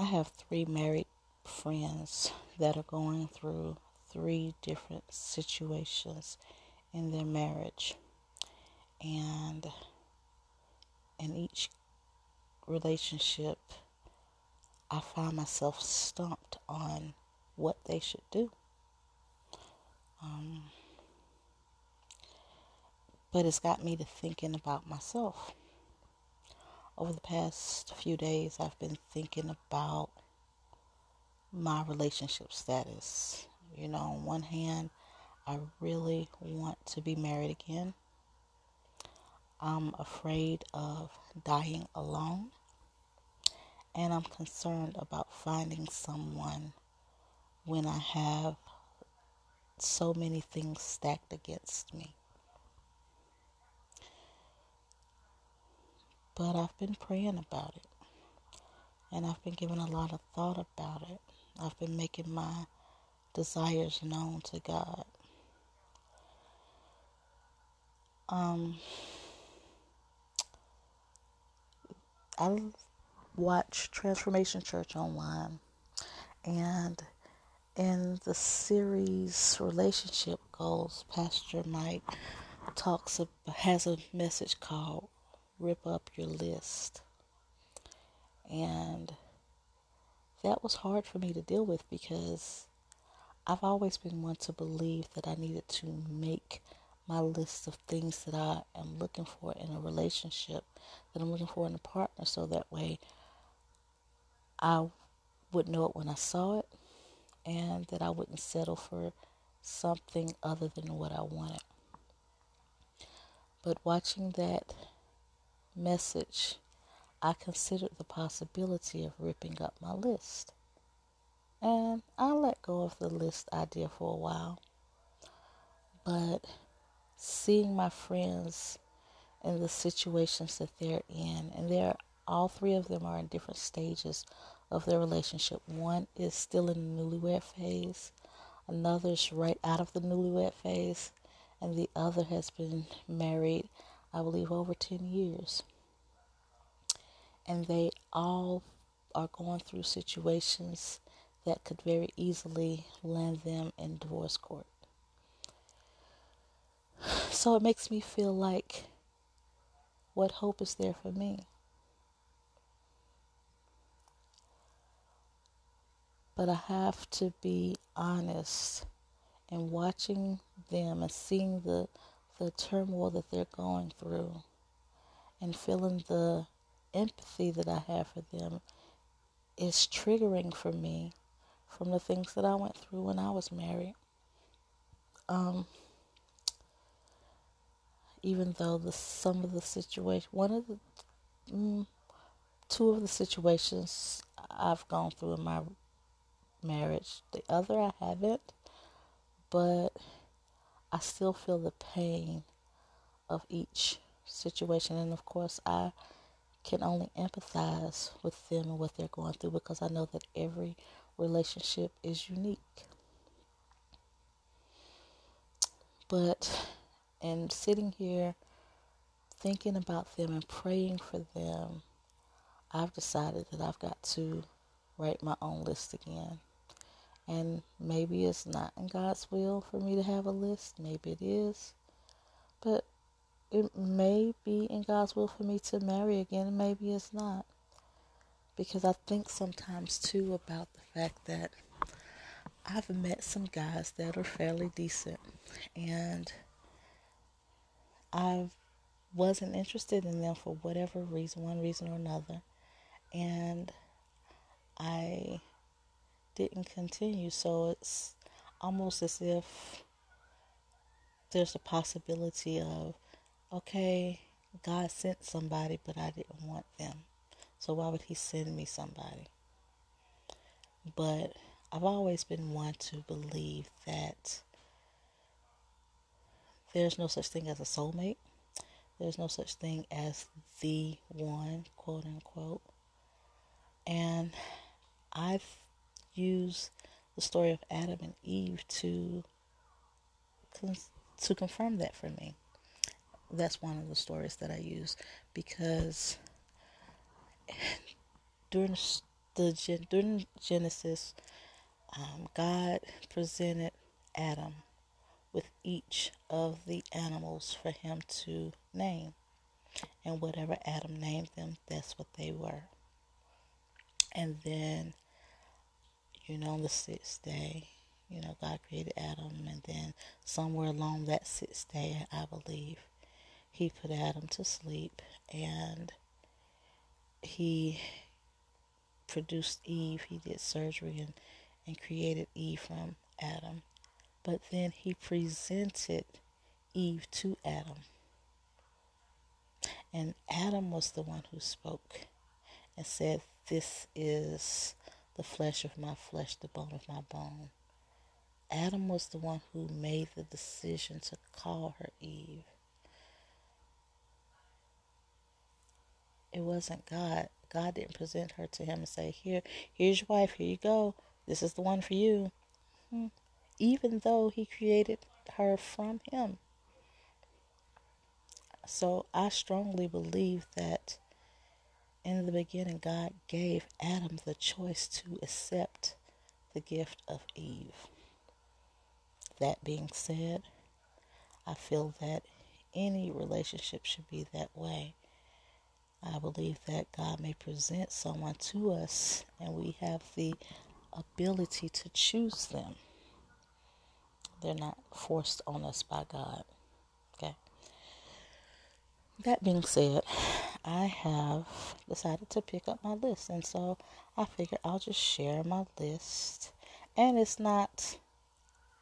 I have three married friends that are going through three different situations in their marriage. And in each relationship, I find myself stumped on what they should do. Um, but it's got me to thinking about myself. Over the past few days, I've been thinking about my relationship status. You know, on one hand, I really want to be married again. I'm afraid of dying alone. And I'm concerned about finding someone when I have so many things stacked against me. But I've been praying about it. And I've been giving a lot of thought about it. I've been making my desires known to God. Um, I watch Transformation Church online, and in the series Relationship Goals, Pastor Mike Todd's has a message called "Rip Up Your List," and that was hard for me to deal with because I've always been one to believe that I needed to make my list of things that I am looking for in a relationship, that I'm looking for in a partner, so that way I would know it when I saw it and that I wouldn't settle for something other than what I wanted. But watching that message, I considered the possibility of ripping up my list. And I let go of the list idea for a while. But seeing my friends and the situations that they're in, and they're all three of them are in different stages of their relationship. One is still in the newlywed phase, another's right out of the newlywed phase, and the other has been married, I believe, over 10 years. And they all are going through situations that could very easily land them in divorce court. So it makes me feel like what hope is there for me? But I have to be honest in watching them and seeing the the turmoil that they're going through and feeling the empathy that I have for them is triggering for me from the things that I went through when I was married. Um, even though the some of the situation, one of the, mm, two of the situations I've gone through in my marriage, the other I haven't, but I still feel the pain of each situation, and of course I can only empathize with them and what they're going through because I know that every relationship is unique. But and sitting here thinking about them and praying for them, I've decided that I've got to write my own list again. And maybe it's not in God's will for me to have a list. Maybe it is. But it may be in God's will for me to marry again. Maybe it's not. Because I think sometimes too about the fact that I've met some guys that are fairly decent. And I wasn't interested in them for whatever reason, one reason or another. And I didn't continue. So it's almost as if there's a possibility of, okay, God sent somebody, but I didn't want them. So why would He send me somebody? But I've always been one to believe that there's no such thing as a soulmate. There's no such thing as the one, quote unquote. And I've used the story of Adam and Eve to to confirm that for me. That's one of the stories that I use because during the during Genesis, um, God presented Adam with each of the animals for him to name. And whatever Adam named them, that's what they were. And then, you know, on the sixth day, you know, God created Adam. And then somewhere along that sixth day, I believe, he put Adam to sleep and he produced Eve. He did surgery and, and created Eve from Adam. But then he presented Eve to Adam. And Adam was the one who spoke and said, This is the flesh of my flesh, the bone of my bone. Adam was the one who made the decision to call her Eve. It wasn't God. God didn't present her to him and say, Here, here's your wife, here you go. This is the one for you. Hmm. Even though he created her from him. So I strongly believe that in the beginning, God gave Adam the choice to accept the gift of Eve. That being said, I feel that any relationship should be that way. I believe that God may present someone to us and we have the ability to choose them. They're not forced on us by God. Okay. That being said, I have decided to pick up my list, and so I figured I'll just share my list. And it's not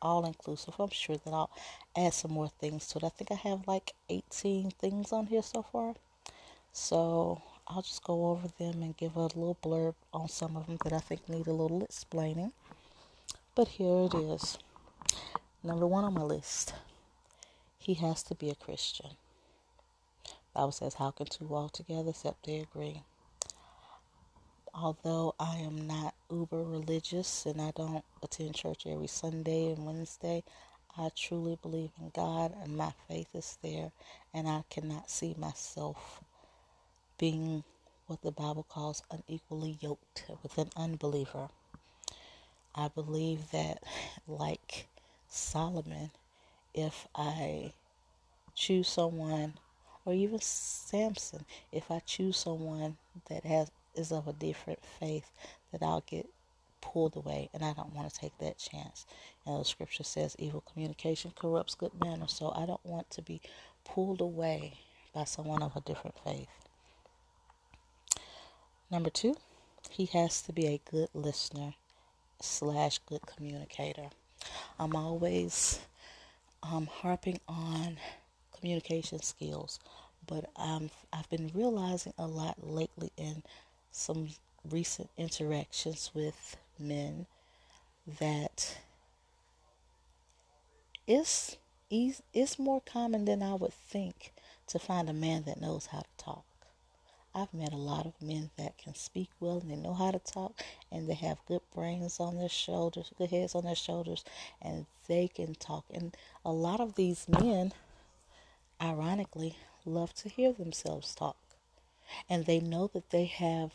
all inclusive. I'm sure that I'll add some more things to it. I think I have like 18 things on here so far. So I'll just go over them and give a little blurb on some of them that I think need a little explaining. But here it is. Number one on my list. He has to be a Christian. Bible says, How can two walk together except they agree? Although I am not uber religious and I don't attend church every Sunday and Wednesday, I truly believe in God and my faith is there, and I cannot see myself being what the Bible calls unequally yoked with an unbeliever. I believe that, like Solomon, if I choose someone or even Samson, if I choose someone that has is of a different faith, that I'll get pulled away, and I don't want to take that chance. And the scripture says, "Evil communication corrupts good manners," so I don't want to be pulled away by someone of a different faith. Number two, he has to be a good listener slash good communicator. I'm always um, harping on communication skills. But I'm, I've been realizing a lot lately in some recent interactions with men that it's it's more common than I would think to find a man that knows how to talk. I've met a lot of men that can speak well and they know how to talk and they have good brains on their shoulders, good heads on their shoulders, and they can talk. And a lot of these men ironically, love to hear themselves talk. And they know that they have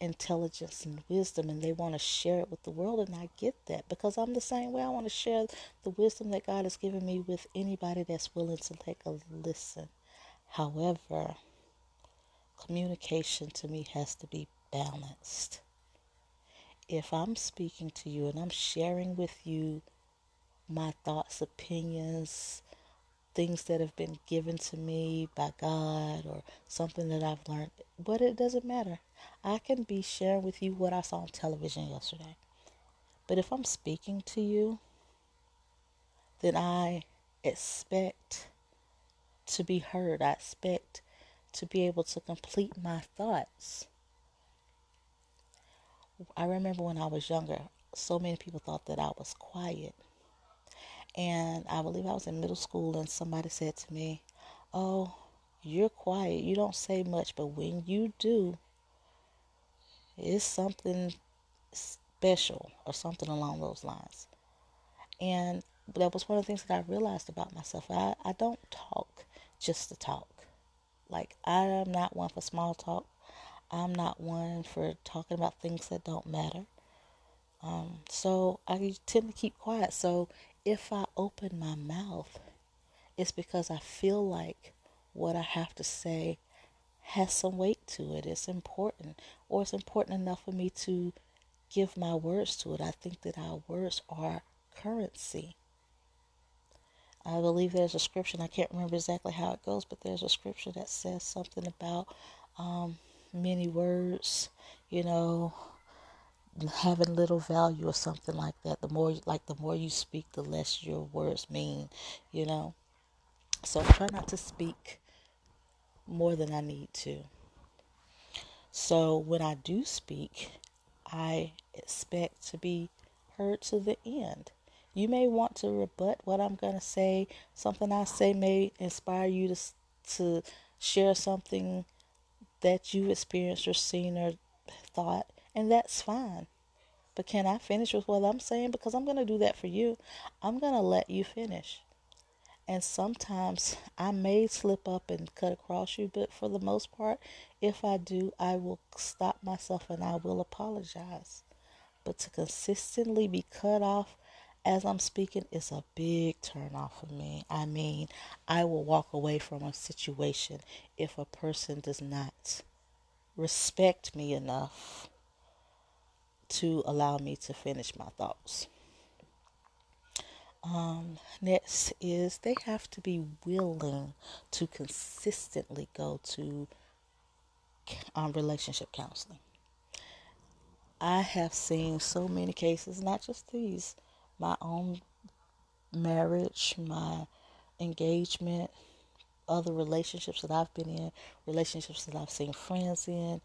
intelligence and wisdom and they want to share it with the world. And I get that because I'm the same way. I want to share the wisdom that God has given me with anybody that's willing to take a listen. However, communication to me has to be balanced. If I'm speaking to you and I'm sharing with you my thoughts, opinions, things that have been given to me by God or something that I've learned, but it doesn't matter. I can be sharing with you what I saw on television yesterday. But if I'm speaking to you, then I expect to be heard. I expect to be able to complete my thoughts. I remember when I was younger, so many people thought that I was quiet. And I believe I was in middle school, and somebody said to me, Oh, you're quiet. You don't say much, but when you do, it's something special or something along those lines. And that was one of the things that I realized about myself. I, I don't talk just to talk. Like, I am not one for small talk. I'm not one for talking about things that don't matter. Um, so I tend to keep quiet. So if I open my mouth, it's because I feel like what I have to say has some weight to it. It's important, or it's important enough for me to give my words to it. I think that our words are currency. I believe there's a scripture, I can't remember exactly how it goes, but there's a scripture that says something about um, many words, you know, having little value or something like that. The more, like, the more you speak, the less your words mean, you know. So I try not to speak more than I need to. So when I do speak, I expect to be heard to the end. You may want to rebut what I'm going to say. Something I say may inspire you to to share something that you experienced or seen or thought, and that's fine. But can I finish with what I'm saying? Because I'm going to do that for you. I'm going to let you finish. And sometimes I may slip up and cut across you, but for the most part, if I do, I will stop myself and I will apologize. But to consistently be cut off as I'm speaking it's a big turn off for me. I mean, I will walk away from a situation if a person does not respect me enough to allow me to finish my thoughts. Um, next is they have to be willing to consistently go to um, relationship counseling. I have seen so many cases, not just these, my own marriage, my engagement, other relationships that I've been in, relationships that I've seen friends in.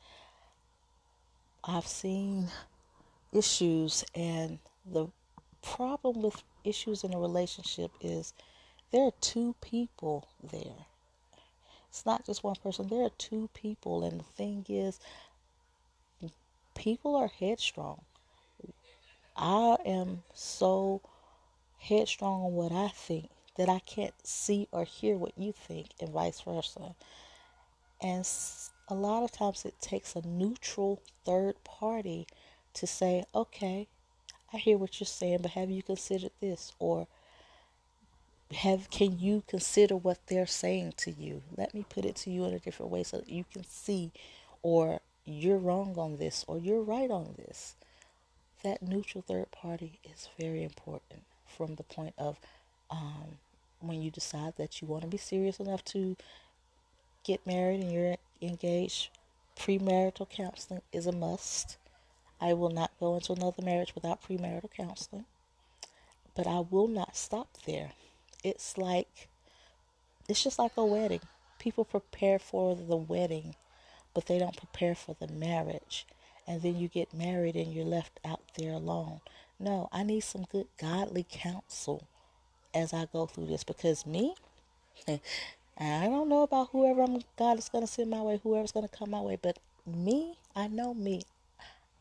I've seen issues, and the problem with issues in a relationship is there are two people there. It's not just one person, there are two people. And the thing is, people are headstrong. I am so headstrong on what I think that I can't see or hear what you think, and vice versa. And a lot of times it takes a neutral third party to say, okay, I hear what you're saying, but have you considered this? Or have can you consider what they're saying to you? Let me put it to you in a different way so that you can see or you're wrong on this or you're right on this. That neutral third party is very important from the point of um, when you decide that you want to be serious enough to get married and you're engaged. Premarital counseling is a must. I will not go into another marriage without premarital counseling. But I will not stop there. It's like, it's just like a wedding. People prepare for the wedding, but they don't prepare for the marriage. And then you get married and you're left out there alone. No, I need some good godly counsel as I go through this because me, I don't know about whoever I'm, God is going to send my way, whoever's going to come my way, but me, I know me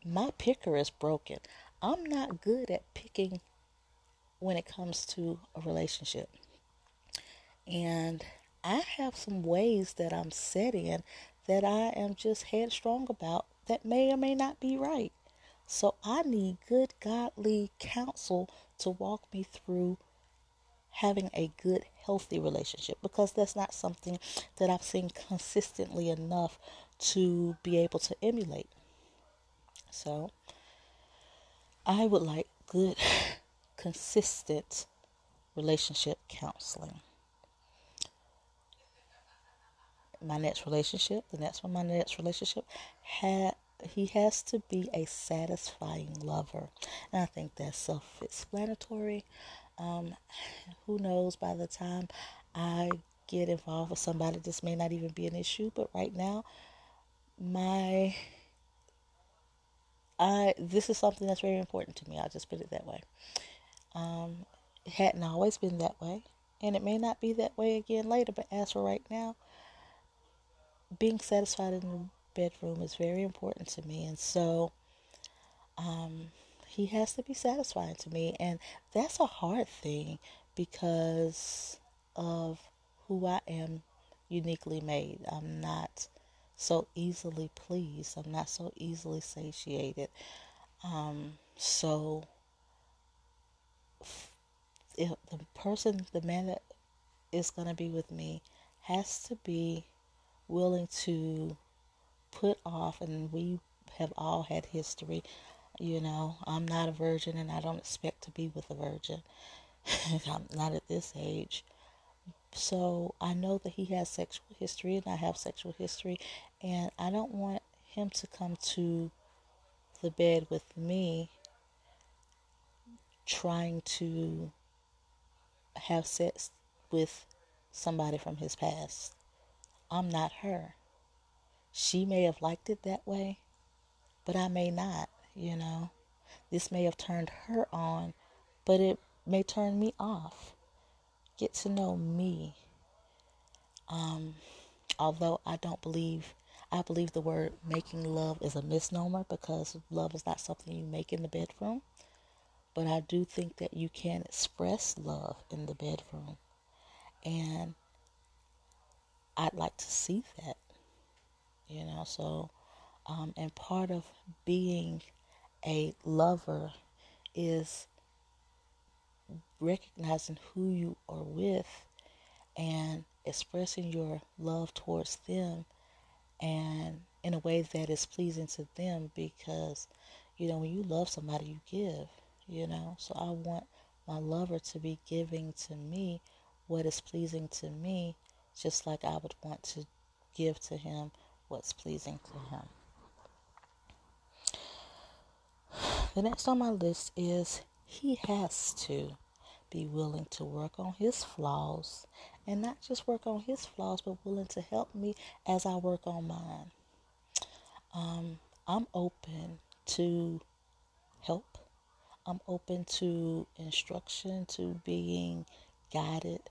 my picker is broken. I'm not good at picking when it comes to a relationship. And I have some ways that I'm set in that I am just headstrong about that may or may not be right. So I need good godly counsel to walk me through having a good, healthy relationship because that's not something that I've seen consistently enough to be able to emulate. So I would like good, consistent relationship counseling. My next relationship, the next one, my next relationship, had he has to be a satisfying lover, and I think that's self-explanatory. Um, who knows? By the time I get involved with somebody, this may not even be an issue. But right now, my I this is something that's very important to me. I'll just put it that way. Um, it hadn't always been that way, and it may not be that way again later. But as for right now, being satisfied in the bedroom is very important to me, and so um, he has to be satisfying to me, and that's a hard thing because of who I am uniquely made. I'm not so easily pleased. I'm not so easily satiated. Um, so if the person, the man that is going to be with me, has to be willing to put off, and we have all had history. You know, I'm not a virgin and I don't expect to be with a virgin. I'm not at this age. So I know that he has sexual history and I have sexual history, and I don't want him to come to the bed with me trying to have sex with somebody from his past. I'm not her. She may have liked it that way, but I may not, you know. This may have turned her on, but it may turn me off. Get to know me. Um, although I don't believe, I believe the word making love is a misnomer because love is not something you make in the bedroom. But I do think that you can express love in the bedroom. And I'd like to see that, you know. So, um, and part of being a lover is recognizing who you are with and expressing your love towards them and in a way that is pleasing to them because you know when you love somebody you give you know so i want my lover to be giving to me what is pleasing to me just like i would want to give to him what's pleasing to him the next on my list is he has to be willing to work on his flaws and not just work on his flaws, but willing to help me as I work on mine. Um, I'm open to help. I'm open to instruction, to being guided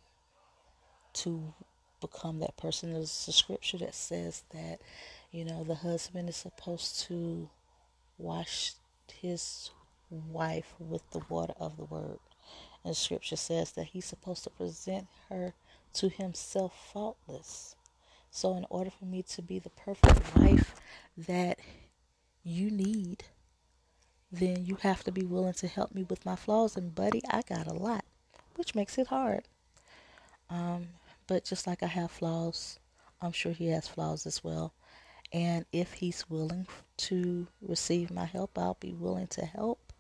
to become that person. There's a scripture that says that, you know, the husband is supposed to wash his wife with the water of the word. And scripture says that he's supposed to present her to himself faultless. So, in order for me to be the perfect wife that you need, then you have to be willing to help me with my flaws. And, buddy, I got a lot, which makes it hard. Um, but just like I have flaws, I'm sure he has flaws as well. And if he's willing to receive my help, I'll be willing to help.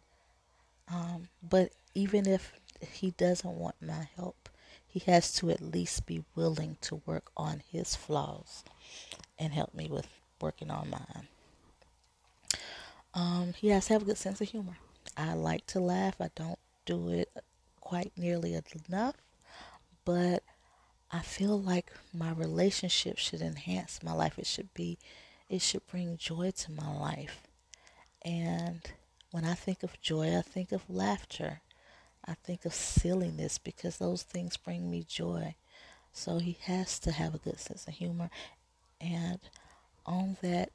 Um, but even if he doesn't want my help, he has to at least be willing to work on his flaws and help me with working on mine. Um, he has to have a good sense of humor. I like to laugh. I don't do it quite nearly enough, but I feel like my relationship should enhance my life. It should be, it should bring joy to my life. And when I think of joy, I think of laughter. I think of silliness because those things bring me joy. So he has to have a good sense of humor. And on that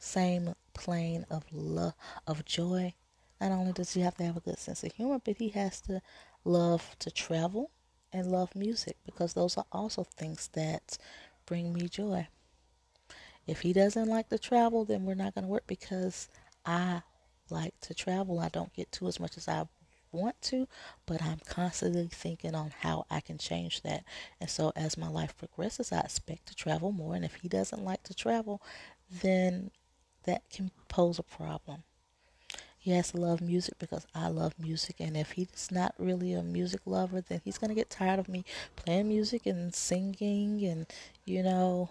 same plane of love, of joy, not only does he have to have a good sense of humor, but he has to love to travel and love music because those are also things that bring me joy. If he doesn't like to travel, then we're not going to work because I like to travel. I don't get to as much as I want to, but I'm constantly thinking on how I can change that. And so as my life progresses, I expect to travel more. And if he doesn't like to travel, then that can pose a problem. He has to love music because I love music. And if he's not really a music lover, then he's going to get tired of me playing music and singing and, you know,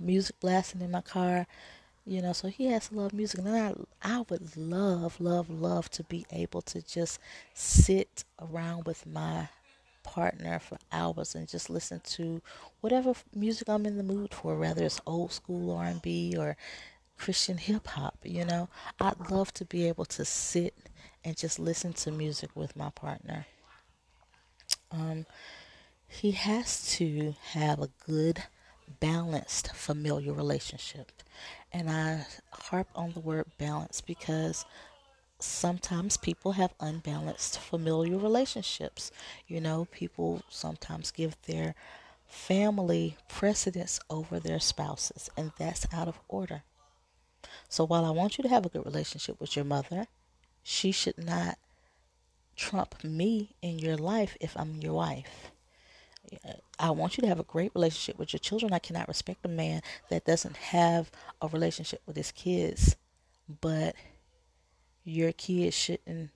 music blasting in my car you know so he has to love music and I, I would love love love to be able to just sit around with my partner for hours and just listen to whatever music I'm in the mood for whether it's old school R&B or Christian hip hop you know I'd love to be able to sit and just listen to music with my partner um he has to have a good balanced familial relationship and I harp on the word balance because sometimes people have unbalanced familial relationships. You know, people sometimes give their family precedence over their spouses, and that's out of order. So while I want you to have a good relationship with your mother, she should not trump me in your life if I'm your wife. I want you to have a great relationship with your children. I cannot respect a man that doesn't have a relationship with his kids, but your kids shouldn't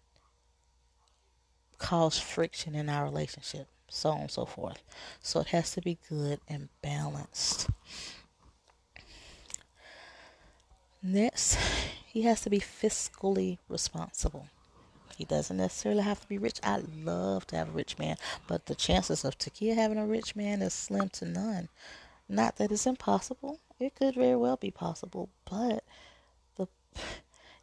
cause friction in our relationship, so on and so forth. So it has to be good and balanced. Next, he has to be fiscally responsible. He doesn't necessarily have to be rich. I love to have a rich man, but the chances of Takia having a rich man is slim to none. Not that it's impossible. It could very well be possible, but the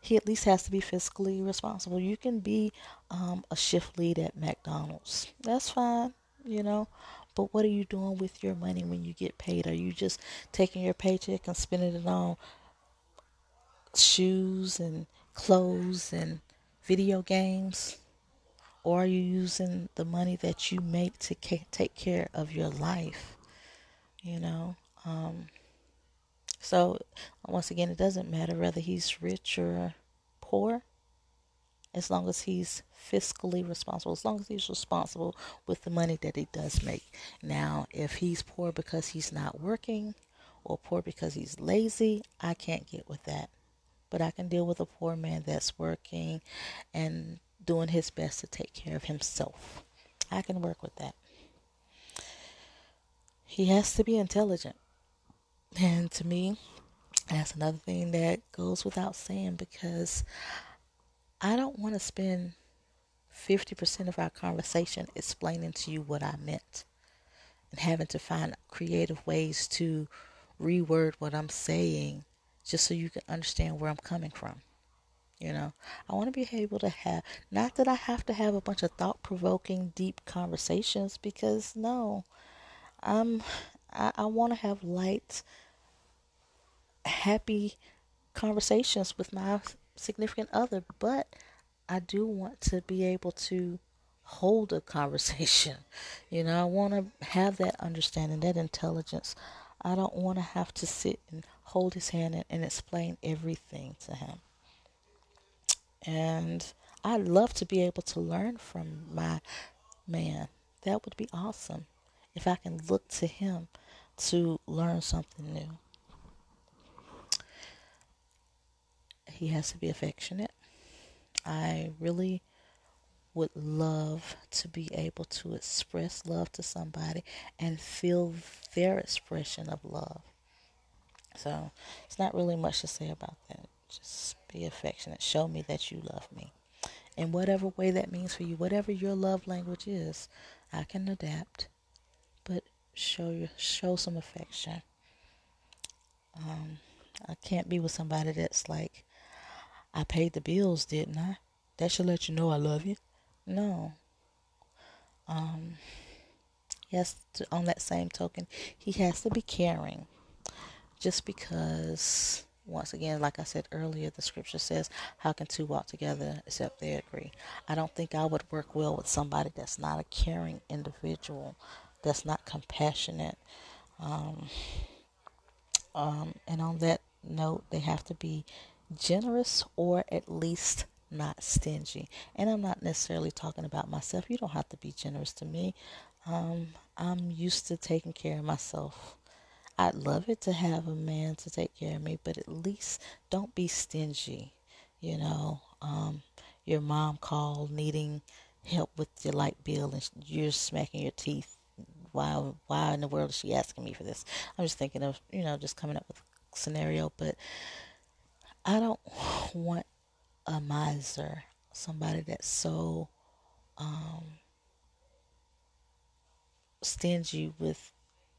he at least has to be fiscally responsible. You can be um, a shift lead at McDonald's. That's fine, you know. But what are you doing with your money when you get paid? Are you just taking your paycheck and spending it on shoes and clothes and video games? Or are you using the money that you make to take care of your life? You know? Um, so, once again, it doesn't matter whether he's rich or poor, as long as he's fiscally responsible, as long as he's responsible with the money that he does make. Now, if he's poor because he's not working or poor because he's lazy, I can't get with that but I can deal with a poor man that's working and doing his best to take care of himself. I can work with that. He has to be intelligent. And to me, that's another thing that goes without saying because I don't want to spend 50% of our conversation explaining to you what I meant and having to find creative ways to reword what I'm saying just so you can understand where I'm coming from. You know, I want to be able to have, not that I have to have a bunch of thought provoking, deep conversations, because no, I'm, I, I want to have light, happy conversations with my significant other, but I do want to be able to hold a conversation. You know, I want to have that understanding, that intelligence. I don't want to have to sit and hold his hand and, explain everything to him. And I'd love to be able to learn from my man. That would be awesome if I can look to him to learn something new. He has to be affectionate. I really would love to be able to express love to somebody and feel their expression of love. So it's not really much to say about that. Just be affectionate. Show me that you love me. In whatever way that means for you, whatever your love language is, I can adapt. But show you show some affection. Um, I can't be with somebody that's like, I paid the bills, didn't I? That should let you know I love you. No. Um, yes, on that same token, he has to be caring just because once again like i said earlier the scripture says how can two walk together except they agree? I don't think i would work well with somebody that's not a caring individual that's not compassionate. Um, um, and on that note they have to be generous or at least not stingy. And i'm not necessarily talking about myself. You don't have to be generous to me. Um, i'm used to taking care of myself I'd love it to have a man to take care of me, but at least don't be stingy. You know, um, your mom called needing help with your light bill and you're smacking your teeth. Why, why in the world is she asking me for this? I'm just thinking of, you know, just coming up with a scenario, but I don't want a miser, somebody that's so um, stingy with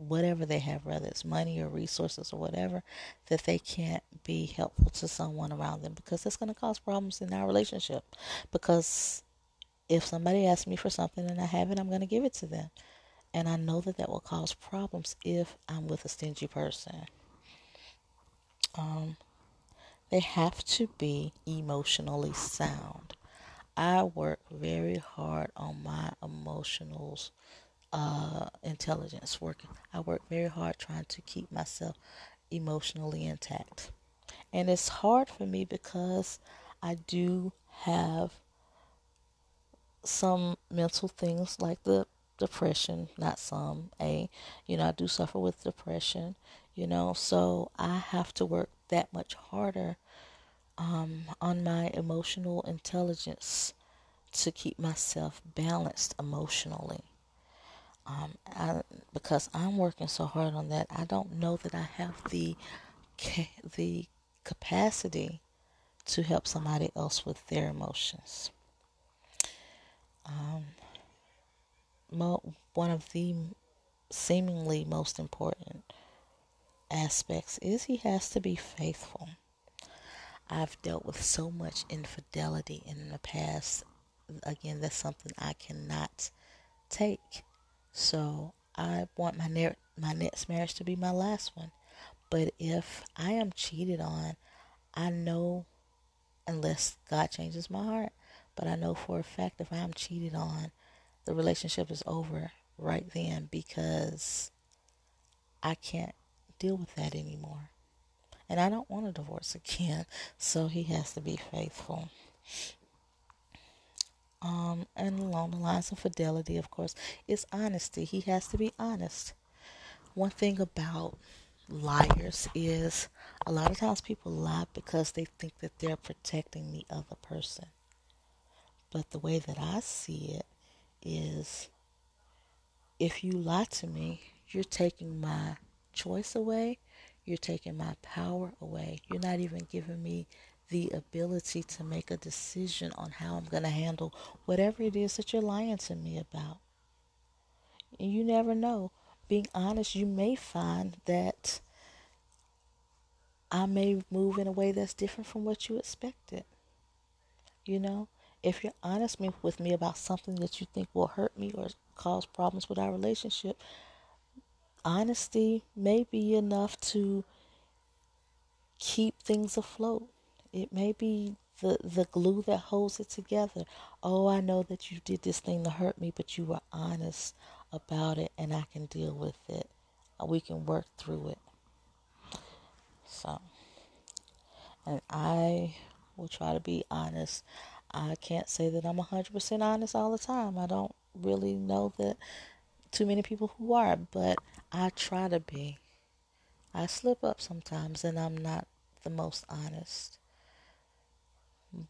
whatever they have, whether it's money or resources or whatever, that they can't be helpful to someone around them because it's going to cause problems in our relationship. Because if somebody asks me for something and I have it, I'm going to give it to them. And I know that that will cause problems if I'm with a stingy person. Um, they have to be emotionally sound. I work very hard on my emotionals uh, intelligence working. I work very hard trying to keep myself emotionally intact. And it's hard for me because I do have some mental things like the depression, not some, a, you know, I do suffer with depression, you know, so I have to work that much harder um, on my emotional intelligence to keep myself balanced emotionally. Um, I, because I'm working so hard on that, I don't know that I have the the capacity to help somebody else with their emotions. Um, mo- one of the seemingly most important aspects is he has to be faithful. I've dealt with so much infidelity in the past. Again, that's something I cannot take. So I want my ne- my next marriage to be my last one. But if I am cheated on, I know, unless God changes my heart, but I know for a fact if I am cheated on, the relationship is over right then because I can't deal with that anymore. And I don't want a divorce again, so he has to be faithful. Um, and along the lines of fidelity, of course, is honesty. He has to be honest. One thing about liars is a lot of times people lie because they think that they're protecting the other person. But the way that I see it is if you lie to me, you're taking my choice away, you're taking my power away. You're not even giving me the ability to make a decision on how I'm going to handle whatever it is that you're lying to me about. And you never know. Being honest, you may find that I may move in a way that's different from what you expected. You know, if you're honest with me about something that you think will hurt me or cause problems with our relationship, honesty may be enough to keep things afloat. It may be the, the glue that holds it together. Oh, I know that you did this thing to hurt me, but you were honest about it and I can deal with it. Uh, we can work through it. So, and I will try to be honest. I can't say that I'm 100% honest all the time. I don't really know that too many people who are, but I try to be. I slip up sometimes and I'm not the most honest.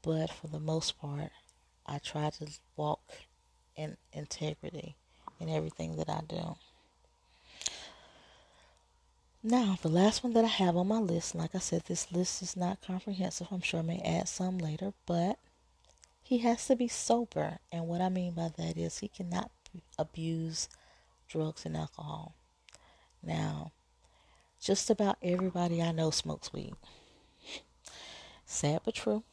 But for the most part, I try to walk in integrity in everything that I do. Now, the last one that I have on my list, like I said, this list is not comprehensive. I'm sure I may add some later, but he has to be sober. And what I mean by that is he cannot abuse drugs and alcohol. Now, just about everybody I know smokes weed. Sad but true.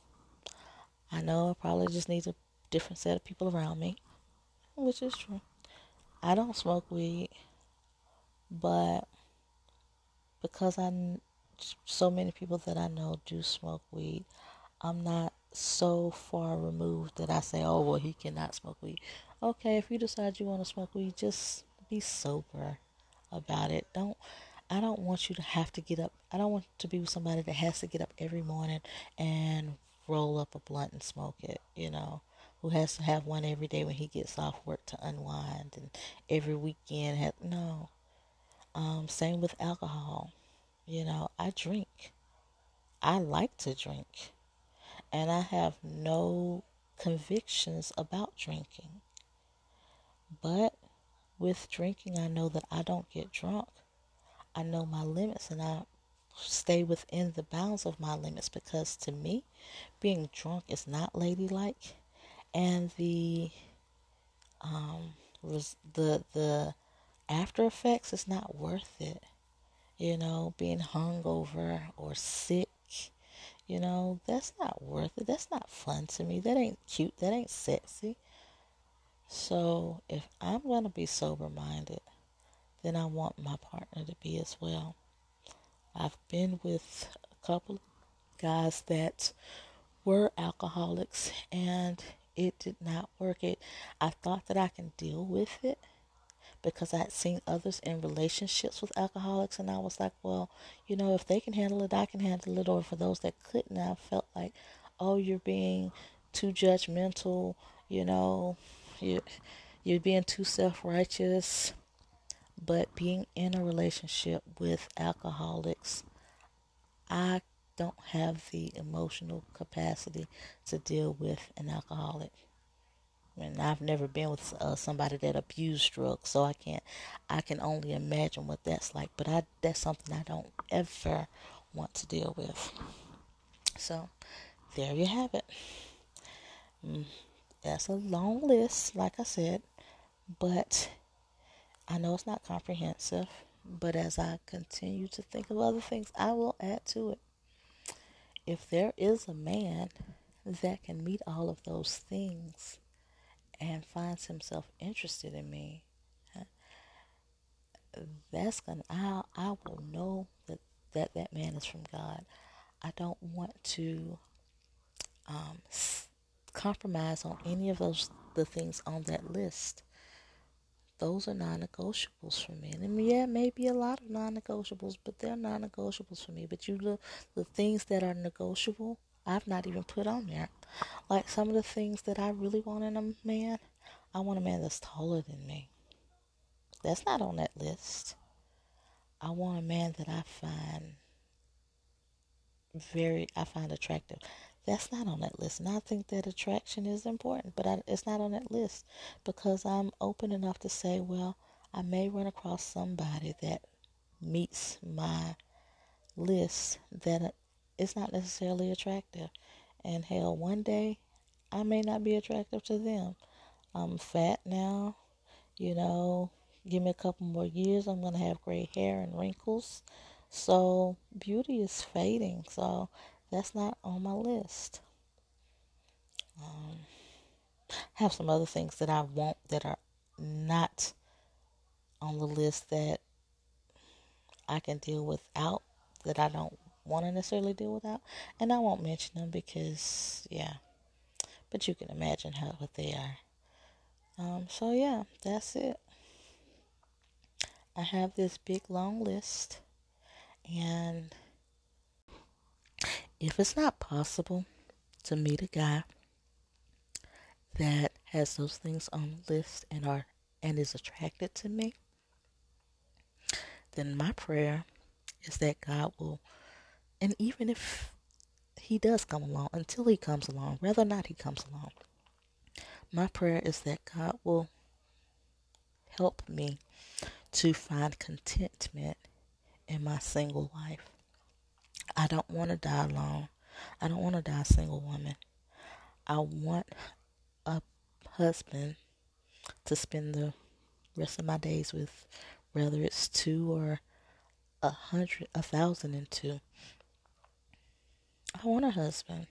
I know I probably just need a different set of people around me, which is true. I don't smoke weed, but because I so many people that I know do smoke weed, I'm not so far removed that I say, "Oh, well, he cannot smoke weed." Okay, if you decide you want to smoke weed, just be sober about it. Don't I don't want you to have to get up. I don't want to be with somebody that has to get up every morning and roll up a blunt and smoke it, you know, who has to have one every day when he gets off work to unwind and every weekend have no. Um, same with alcohol. You know, I drink. I like to drink. And I have no convictions about drinking. But with drinking, I know that I don't get drunk. I know my limits and I stay within the bounds of my limits because to me, being drunk is not ladylike, and the um the the after effects is not worth it. You know, being hungover or sick, you know, that's not worth it. That's not fun to me. That ain't cute. That ain't sexy. So if I'm gonna be sober minded, then I want my partner to be as well. I've been with a couple guys that were alcoholics and it did not work. It I thought that I can deal with it because I had seen others in relationships with alcoholics, and I was like, well, you know, if they can handle it, I can handle it. Or for those that couldn't, I felt like, oh, you're being too judgmental, you know, you you're being too self righteous. But being in a relationship with alcoholics, I don't have the emotional capacity to deal with an alcoholic. And I've never been with uh, somebody that abused drugs, so I can't. I can only imagine what that's like. But I, that's something I don't ever want to deal with. So, there you have it. Mm, that's a long list, like I said, but I know it's not comprehensive. But as I continue to think of other things, I will add to it if there is a man that can meet all of those things and finds himself interested in me, that's gonna I I will know that that that man is from God. I don't want to um, compromise on any of those the things on that list those are non-negotiables for me. And yeah, maybe a lot of non-negotiables, but they're non-negotiables for me. But you the the things that are negotiable, I've not even put on there. Like some of the things that I really want in a man, I want a man that's taller than me. That's not on that list. I want a man that I find very I find attractive. That's not on that list. And I think that attraction is important, but I, it's not on that list because I'm open enough to say, well, I may run across somebody that meets my list that uh, is not necessarily attractive. And hell, one day I may not be attractive to them. I'm fat now, you know, give me a couple more years, I'm going to have gray hair and wrinkles. So beauty is fading. So that's not on my list. Um, have some other things that I want that are not on the list that I can deal without, that I don't want to necessarily deal without. And I won't mention them because, yeah. But you can imagine how what they are. Um, so yeah, that's it. I have this big long list and if it's not possible to meet a guy that has those things on the list and are and is attracted to me, then my prayer is that God will and even if he does come along, until he comes along, whether or not he comes along, my prayer is that God will help me to find contentment in my single life. I don't want to die alone. I don't want to die a single woman. I want a husband to spend the rest of my days with, whether it's two or a hundred, a thousand and two. I want a husband,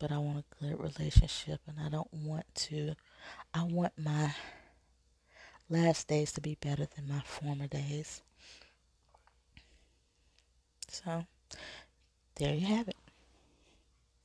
but I want a good relationship, and I don't want to. I want my last days to be better than my former days. So, there you have it.